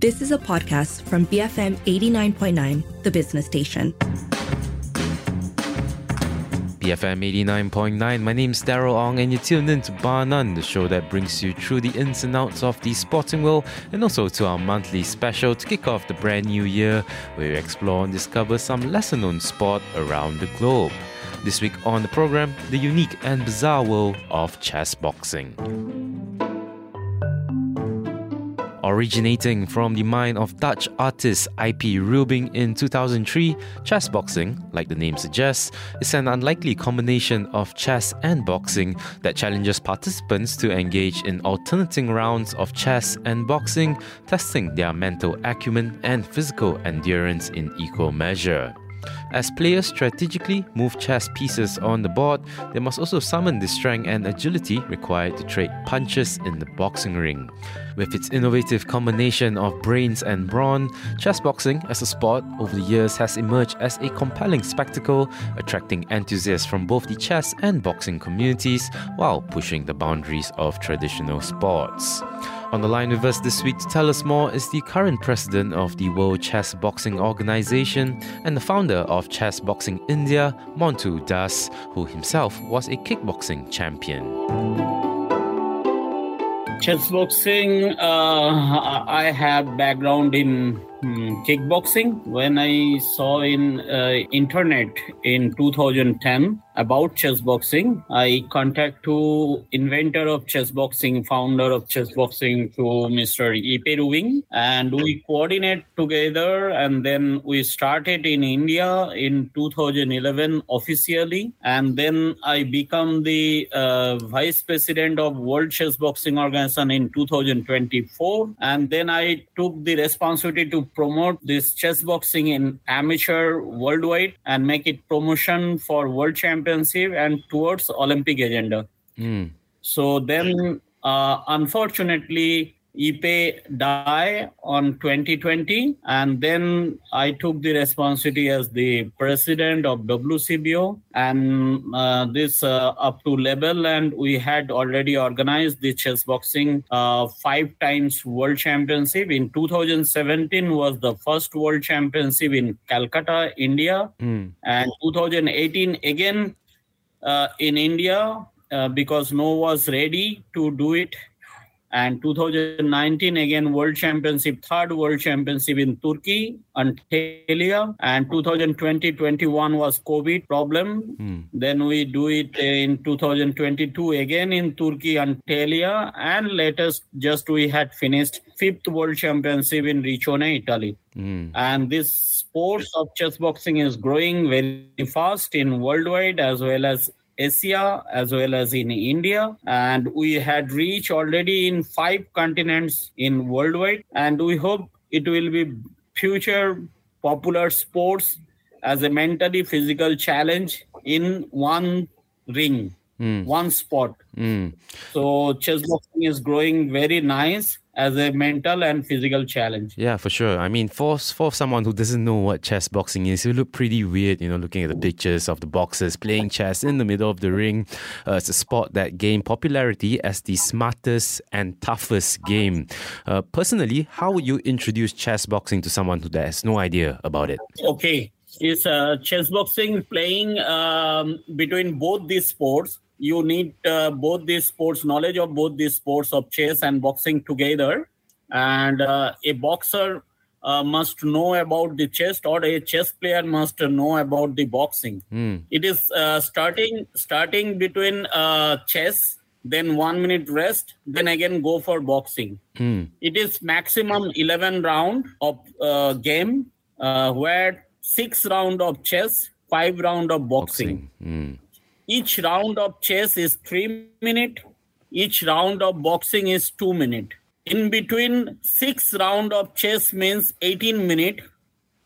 This is a podcast from BFM 89.9, the business station. BFM 89.9. My name's Daryl Ong, and you're tuned in to Bar None, the show that brings you through the ins and outs of the sporting world, and also to our monthly special to kick off the brand new year, where we explore and discover some lesser known sport around the globe. This week on the program, the unique and bizarre world of chess boxing. Originating from the mind of Dutch artist Iepe Rubingh in 2003, chess boxing, like the name suggests, is an unlikely combination of chess and boxing that challenges participants to engage in alternating rounds of chess and boxing, testing their mental acumen and physical endurance in equal measure. As players strategically move chess pieces on the board, they must also summon the strength and agility required to trade punches in the boxing ring. With its innovative combination of brains and brawn, chess boxing as a sport over the years has emerged as a compelling spectacle, attracting enthusiasts from both the chess and boxing communities while pushing the boundaries of traditional sports. On the line with us this week to tell us more is the current president of the World Chess Boxing Organization and the founder of Chess Boxing India, Montu Das, who himself was a kickboxing champion. Chess boxing, uh, I have background in kickboxing when i saw in uh, internet in 2010 about chess boxing i contact to inventor of chess boxing founder of chess boxing to mr Iepe Rubingh and we coordinate together and then we started in india in 2011 officially and then i become the uh, vice president of world chess boxing organization in 2024 and then i took the responsibility to promote this chess boxing in amateur worldwide and make it promotion for world championship and towards olympic agenda mm. so then uh, unfortunately Iepe died on 2020, and then I took the responsibility as the president of WCBO and uh, this uh, up to level. And we had already organized the chess boxing uh, five times world championship. In 2017 was the first world championship in Calcutta, India, mm. and 2018 again uh, in India uh, because no was ready to do it and 2019 again world championship third world championship in turkey antalya and 2020-21 was covid problem hmm. then we do it in 2022 again in turkey antalya and latest just we had finished fifth world championship in riccione italy hmm. and this sports of chess boxing is growing very fast in worldwide as well as Asia as well as in India. And we had reached already in five continents in worldwide. And we hope it will be future popular sports as a mentally physical challenge in one ring, mm. one spot. Mm. So chess boxing is growing very nice as a mental and physical challenge. Yeah, for sure. I mean, for for someone who doesn't know what chess boxing is, it look pretty weird, you know, looking at the pictures of the boxers playing chess in the middle of the ring. Uh, it's a sport that gained popularity as the smartest and toughest game. Uh, personally, how would you introduce chess boxing to someone who has no idea about it? Okay, it's uh, chess boxing playing um, between both these sports you need uh, both these sports knowledge of both these sports of chess and boxing together and uh, a boxer uh, must know about the chess or a chess player must know about the boxing mm. it is uh, starting starting between uh, chess then one minute rest then again go for boxing mm. it is maximum 11 round of uh, game where six round of chess five round of boxing, boxing. Mm each round of chess is three minute. Each round of boxing is two minute. In between six round of chess means 18 minute.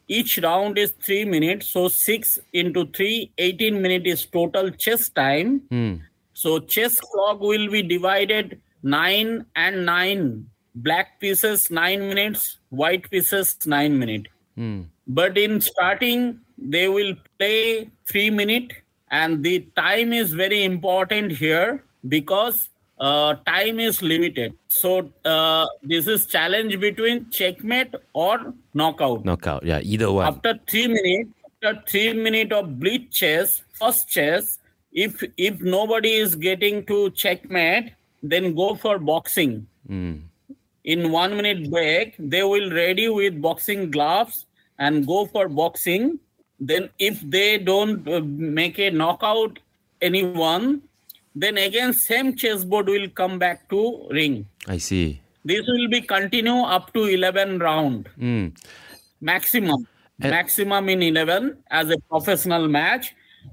Each round is three minutes. So six into three, 18 minute is total chess time. Mm. So chess clock will be divided nine and nine. Black pieces nine minutes, white pieces nine minute. Mm. But in starting, they will play three minute and the time is very important here because uh, time is limited. So uh, this is challenge between checkmate or knockout. Knockout, yeah, either one. After three minutes, after three minutes of bleed chess, first chess, if if nobody is getting to checkmate, then go for boxing. Mm. In one minute break, they will ready with boxing gloves and go for boxing. Then if they don't uh, make a knockout anyone, then again same chessboard will come back to ring. I see. This will be continue up to 11 round Mm. maximum And- maximum in 11 as a professional match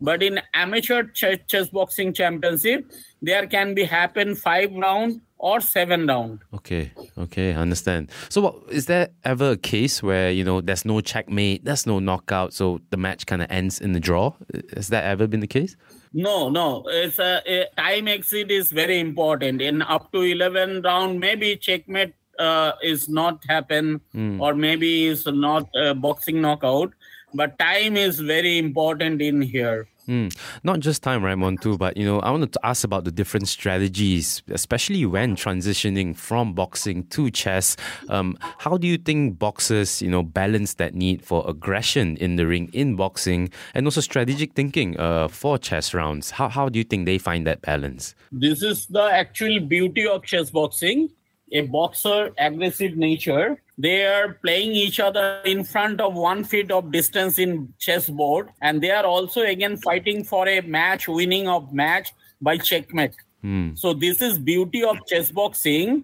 but in amateur ch- chess boxing championship there can be happen 5 round or 7 round Okay, okay, I understand. So, what, is there ever a case where you know there's no checkmate, there's no knockout, so the match kind of ends in the draw? Has that ever been the case? no no it's a, a time exit is very important in up to 11 round maybe checkmate uh, is not happen or maybe is not uh, boxing knockout but time is very important in here Hmm. Not just time, right, Montu, but you know, I wanted to ask about the different strategies, especially when transitioning from boxing to chess. Um, how do you think boxers, you know, balance that need for aggression in the ring in boxing and also strategic thinking uh, for chess rounds? How how do you think they find that balance? this is the actual beauty of chess boxing a boxer aggressive nature they are playing each other in front of one feet of distance in chessboard and they are also again fighting for a match winning of match by checkmate Hmm. so this is beauty of chess boxing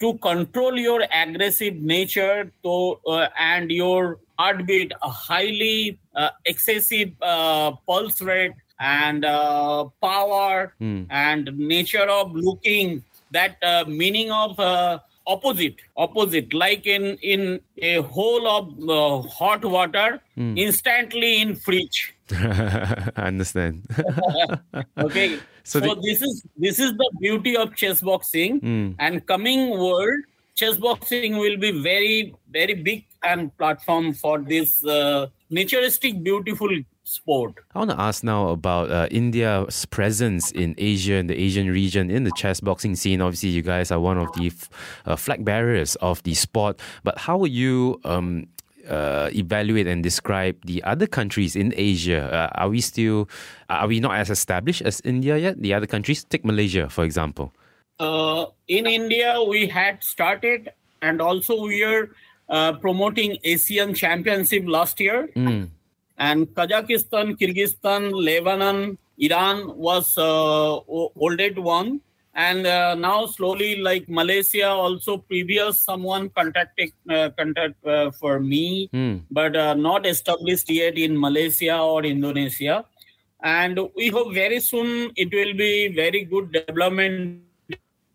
to control your aggressive nature to uh, and your heartbeat a highly uh, excessive uh, pulse rate and uh, power Hmm. and nature of looking that uh, meaning of uh, opposite opposite like in in a hole of uh, hot water instantly in fridge I understand. okay So so, the- this is this is the beauty of chess boxing Mm. and coming world chess boxing will be very very big and platform for this uh, naturistic beautiful sport I want to ask now about uh, India's presence in Asia and the Asian region in the chess boxing scene. Obviously, you guys are one of the f- uh, flag bearers of the sport. But how would you um, uh, evaluate and describe the other countries in Asia? Uh, are we still, are we not as established as India yet? The other countries, take Malaysia for example. uh, in India, we had started, and also we are uh, promoting Asian Championship last year. Mm. And Kazakhstan, Kyrgyzstan, Lebanon, Iran was uh, o- oldest one. And uh, now slowly, like Malaysia, also previous someone contacted uh, contact uh, for me, Mm. but uh, not established yet in Malaysia or Indonesia. And we hope very soon it will be very good development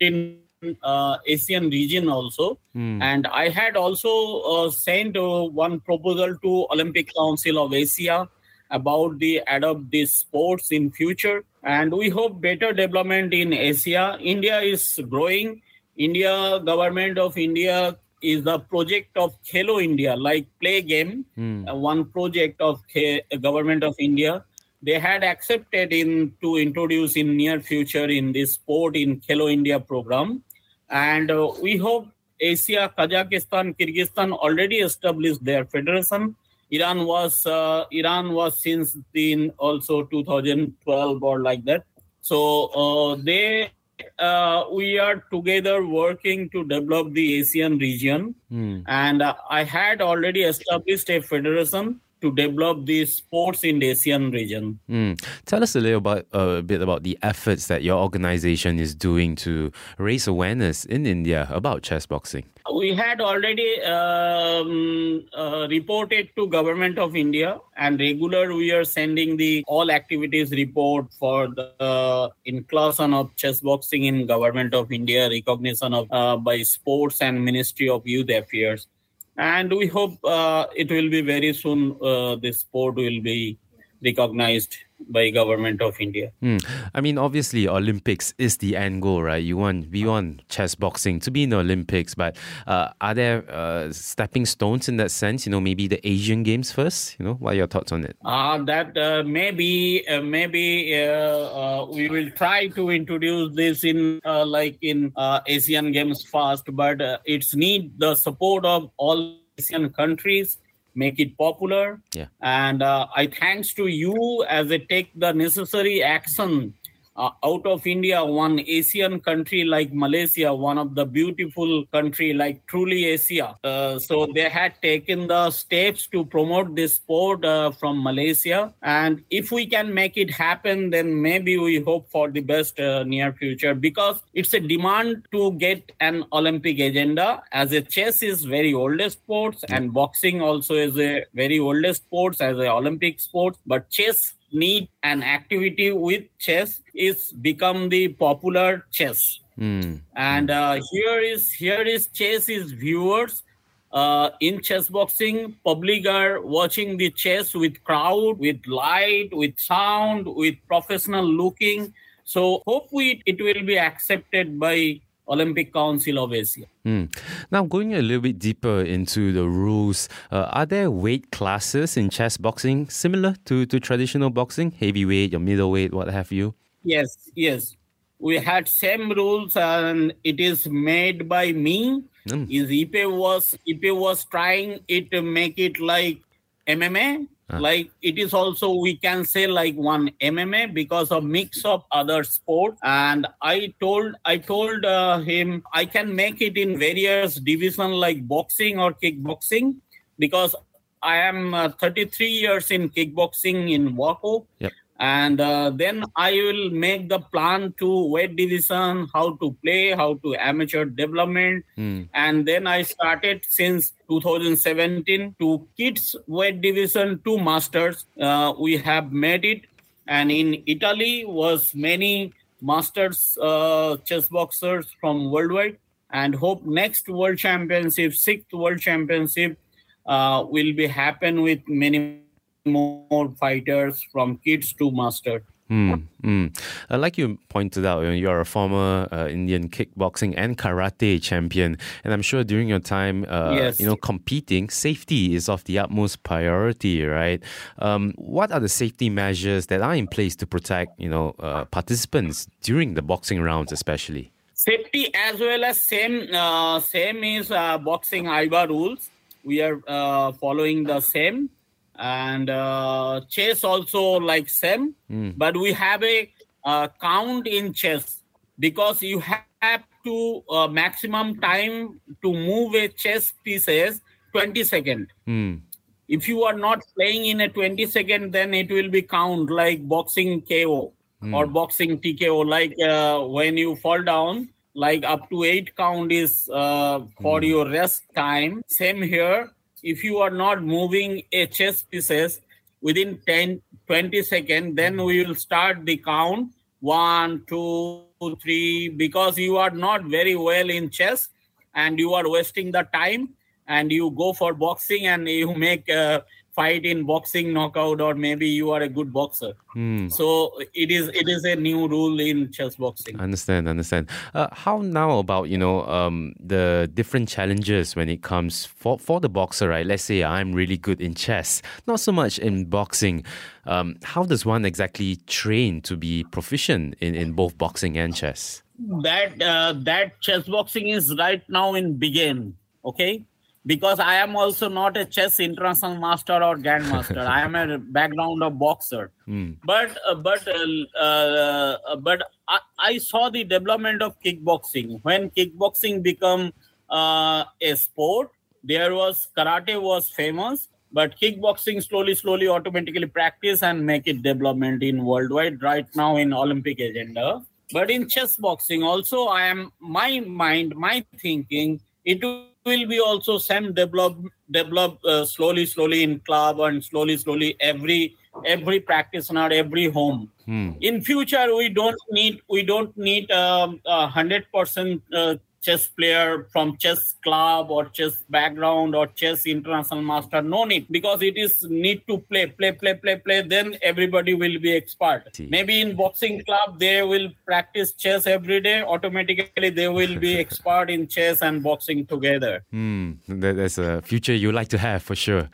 in uh, Asian region also. Mm. And I had also uh, sent uh, one proposal to Olympic Council of Asia about the adopt these sports in future. And we hope better development in Asia. India is growing. India government of India is the project of Khelo India, like play game, Mm. uh, one project of K- government of India. They had accepted in to introduce in near future in this sport in Khelo India program, and uh, we hope Asia, Kazakhstan, Kyrgyzstan already established their federation. Iran was uh, Iran was since in also 2012 or like that. So uh, they uh, we are together working to develop the Asian region Mm. and uh, I had already established a federation to develop these sports in the Asian region. Mm. Tell us a little about uh, a bit about the efforts that your organization is doing to raise awareness in India about chess boxing. We had already um, uh, reported to government of India, and regular we are sending the all activities report for the uh, inclusion of chess boxing in government of India, recognition of uh, by sports and Ministry of Youth Affairs, and we hope uh, it will be very soon. Uh, this sport will be recognized by government of India. Mm. I mean, obviously, Olympics is the end goal, right? You want we want chess boxing to be in the Olympics, but uh, are there uh, stepping stones in that sense? You know, maybe the Asian Games first. You know, what are your thoughts on it? Uh, that uh, maybe uh, maybe uh, uh, we will try to introduce this in like in Asian Games first, but it's need the support of all Asian countries make it popular. Yeah. And uh, I thanks to you as they take the necessary action uh, out of India, one Asian country like Malaysia, one of the beautiful country like truly Asia. Uh, so they had taken the steps to promote this sport uh, from Malaysia, and if we can make it happen, then maybe we hope for the best uh, near future because it's a demand to get an Olympic agenda. As a chess is very oldest sports, and boxing also is a very oldest sports as a Olympic sport, but chess need an activity with chess is become the popular chess mm. and uh, here is here is chess is viewers uh, in chess boxing public are watching the chess with crowd with light with sound with professional looking so hopefully it will be accepted by Olympic Council of Asia. Mm. Now, going a little bit deeper into the rules, uh, are there weight classes in chess boxing similar to, to traditional boxing, heavyweight or middleweight, what have you? Yes, yes. We had same rules, and it is made by me. Mm. Is Iepe was Iepe was trying it to make it like MMA. Like it is also we can say like one mma because of mix of other sport and i told i told uh, him i can make it in various division like boxing or kickboxing because i am uh, 33 years in kickboxing in WAKO. Yep and uh, then i will make the plan to weight division how to play how to amateur development. Mm. and then i started since 2017 to kids weight division to masters uh, we have made it. And in italy was many masters uh, chess boxers from worldwide. And hope next world championship sixth world championship uh, will be happen with many more fighters from kids to master. Mm, mm. Uh, like you pointed out, you are a former uh, Indian kickboxing and karate champion, and I'm sure during your time, uh, yes. you know, competing, safety is of the utmost priority, right? Um, what are the safety measures that are in place to protect, you know, uh, participants during the boxing rounds, especially? Safety as well as same, uh, same is uh, boxing IBA rules. We are following the same and uh, chess also like same mm. but we have a uh, count in chess because you have to uh, maximum time to move a chess pieces 20 second mm. if you are not playing in a 20 second then it will be count like boxing ko mm. or boxing tko like uh, when you fall down like up to eight count is uh, for hmm. your rest time same here if you are not moving a chess pieces within 10 20 seconds then we will start the count. One two three because you are not very well in chess and you are wasting the time and you go for boxing and you make uh, fight in boxing knockout or maybe you are a good boxer. Mm. so it is it is a new rule in chess boxing. Understand understand. Uh, how now about you know um, the different challenges when it comes for for the boxer right? Let's say i'm really good in chess not so much in boxing. Um, how does one exactly train to be proficient in, in both boxing and chess? That uh, that chess boxing is right now in begin okay because I am also not a chess international master or grandmaster. I am a background of boxer. Mm. But uh, but uh, uh, but I, I, saw the development of kickboxing when kickboxing become uh, a sport. There was karate was famous, but kickboxing slowly slowly automatically practice and make it development in worldwide right now in Olympic agenda. But in chess boxing also, I am my mind my thinking it will be also same develop develop uh, slowly slowly in club and slowly slowly every every practitioner every home hmm. in future we don't need we don't need um, hundred percent uh, chess player from chess club or chess background or chess international master no need because it is need to play play play play play then everybody will be expert maybe in boxing club they will practice chess every day automatically they will be expert in chess and boxing together that, that's a future you like to have for sure.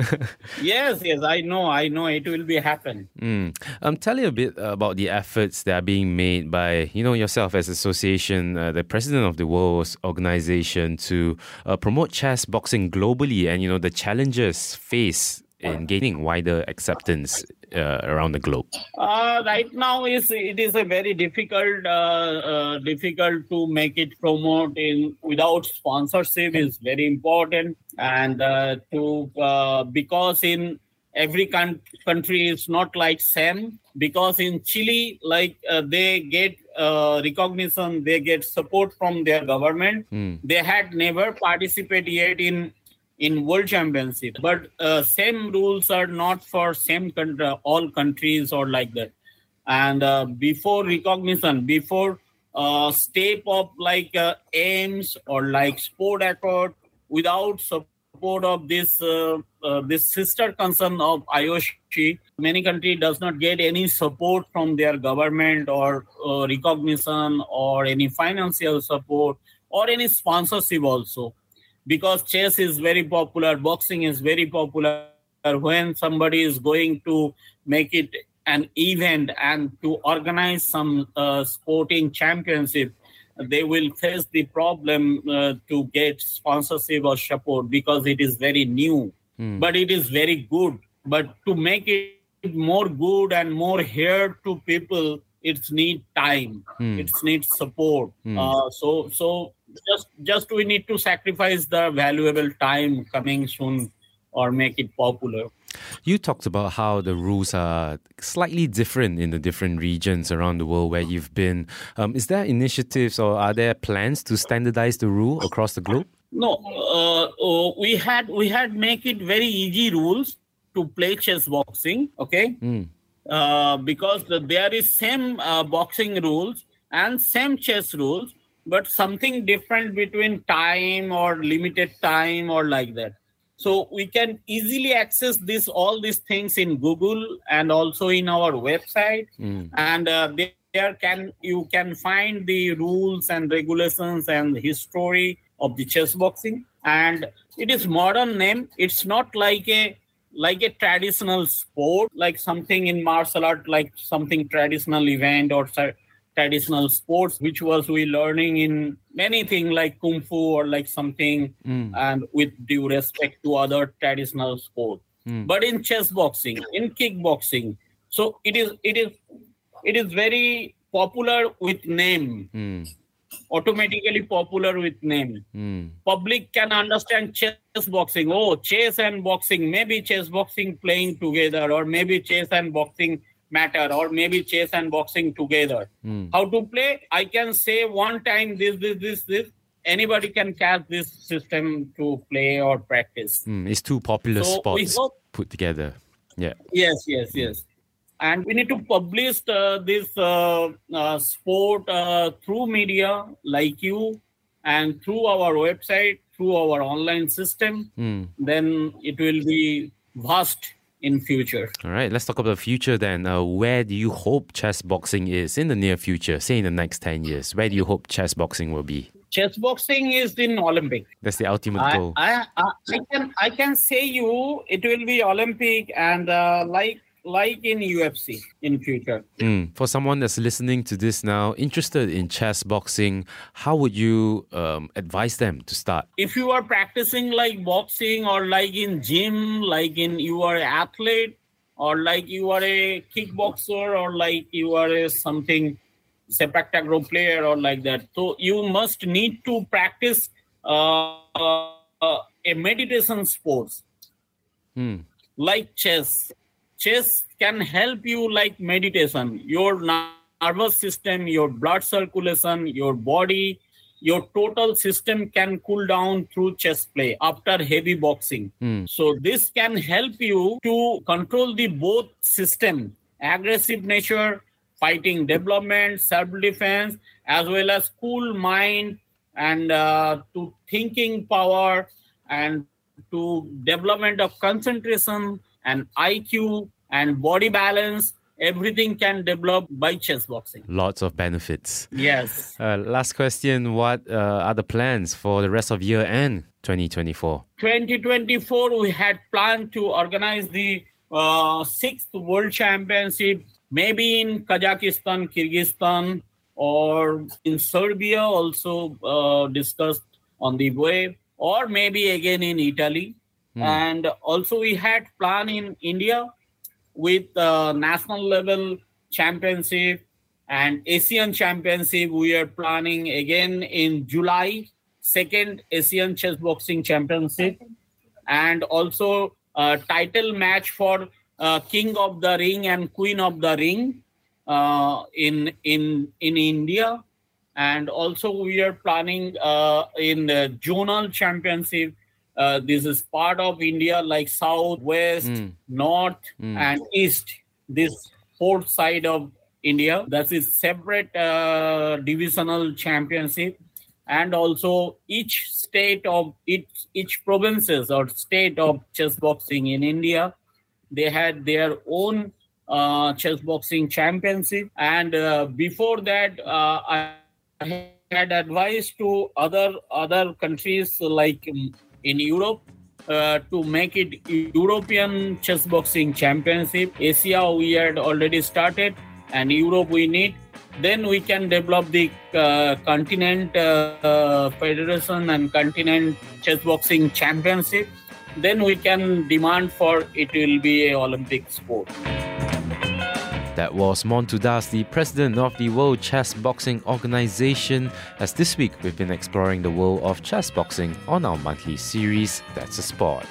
yes yes i know i know it will be happen Mm. Um, tell you a bit about the efforts that are being made by you know yourself as association, uh, the president of the World's Organization, to uh, promote chess boxing globally, and you know the challenges faced in gaining wider acceptance uh, around the globe. Uh, right now is it is a very difficult uh, uh, difficult to make it promote in without sponsorship is very important and uh, to uh, because in every con- country is not like same because in Chile like uh, they get uh, recognition they get support from their government. Hmm. they had never participated yet in in world championship. But uh, same rules are not for same country, all countries or like that. And uh, before recognition before uh, step of like uh, AIMS or like sport accord without support of this uh, uh, this sister concern of IOC, many country does not get any support from their government or uh, recognition or any financial support or any sponsorship also. Because chess is very popular boxing is very popular. When somebody is going to make it an event and to organize some uh, sporting championship they will face the problem uh, to get sponsorship or support because it is very new. But it is very good. But to make it more good and more heard to people it's need time. Hmm. it's need support. Hmm. uh, so so just just we need to sacrifice the valuable time coming soon or make it popular You talked about how the rules are slightly different in the different regions around the world where you've been. Um, is there initiatives or are there plans to standardize the rule across the globe? No, uh, uh, we had we had make it very easy rules to play chess boxing. Okay, Mm. uh, because the- there is same uh, boxing rules and same chess rules, but something different between time or limited time or like that. So we can easily access this all these things in Google and also in our website. Mm. and uh, there can you can find the rules and regulations and history of the chess boxing. And it is modern name. It's not like a like a traditional sport like something in martial art like something traditional event or traditional sports which was we learning in many things like kung fu or like something Mm. and with due respect to other traditional sport Mm. but in chess boxing in kickboxing so it is it is it is very popular with name Mm. automatically popular with name Mm. public can understand chess boxing oh chess and boxing maybe chess boxing playing together or maybe chess and boxing matter or maybe chess and boxing together Mm. how to play i can say one time this this this this anybody can catch this system to play or practice Mm. It's two popular So sports hope- put together. Yeah. Yes, yes, yes. And we need to publish uh, this uh, uh, sport uh, through media like you and through our website, through our online system. Mm. Then it will be vast in future. All right, let's talk about the future then. Uh, where do you hope chess boxing is in the near future, say in the next 10 years? Where do you hope chess boxing will be? Chess boxing is in Olympic. That's the ultimate I, goal. I, I, I can I can say you it will be Olympic and uh, like like in UFC in future. Mm. For someone that's listening to this now, interested in chess boxing, how would you um, advise them to start? if you are practicing like boxing or like in gym like in you are an athlete or like you are a kickboxer or like you are a something sepak takraw player or like that so you must need to practice uh, uh, a meditation sports Mm. like chess chess can help you like meditation your nervous system your blood circulation your body your total system can cool down through chess play after heavy boxing Mm. so this can help you to control the both system aggressive nature fighting development self defense as well as cool mind and uh, to thinking power and to development of concentration and IQ and body balance. Everything can develop by chess boxing. Lots of benefits. Yes. Uh, last question What uh, are the plans for the rest of year and 2024? 2024, we had planned to organize the uh, sixth World Championship, maybe in Kazakhstan, Kyrgyzstan, or in Serbia, also uh, discussed on the way, or maybe again in Italy. Hmm. And also, we had plan in India with uh, national level championship and Asian championship. We are planning again in July, second Asian chess boxing championship, and also a title match for uh, King of the Ring and Queen of the Ring uh, in in in India, and also we are planning uh, in the zonal championship. Uh, this is part of India, like South, West, Mm. North, Mm. and East. This fourth side of India. That is separate uh, divisional championship, and also each state of each each provinces or state of chess boxing in India, they had their own uh, chess boxing championship. And uh, before that, uh, I had advised to other other countries like um, in Europe uh, to make it European chess boxing championship. Asia we had already started, and Europe we need. Then we can develop the uh, continent uh, uh, federation and continent chess boxing championship. Then we can demand for it will be a Olympic sport. That was Montu Das, the president of the World Chess Boxing Organization. As this week we've been exploring the world of chess boxing on our monthly series, That's a Sport.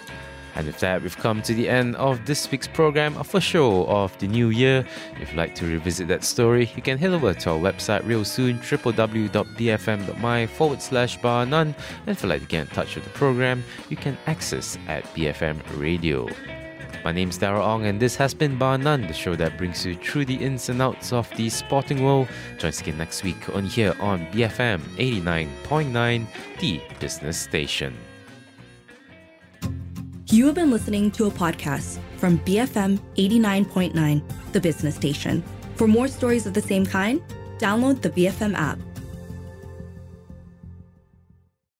And with that, we've come to the end of this week's program, a show of the new year. If you'd like to revisit that story, you can head over to our website real soon, www.bfm.my forward slash bar none. And if you'd like to get in touch with the program, you can access at BFM Radio. My name's Darrell Ong, and this has been Bar None, the show that brings you through the ins and outs of the sporting world. Join us again next week on here on BFM 89.9, the business station. You have been listening to a podcast from BFM 89.9, the business station. For more stories of the same kind, download the BFM app.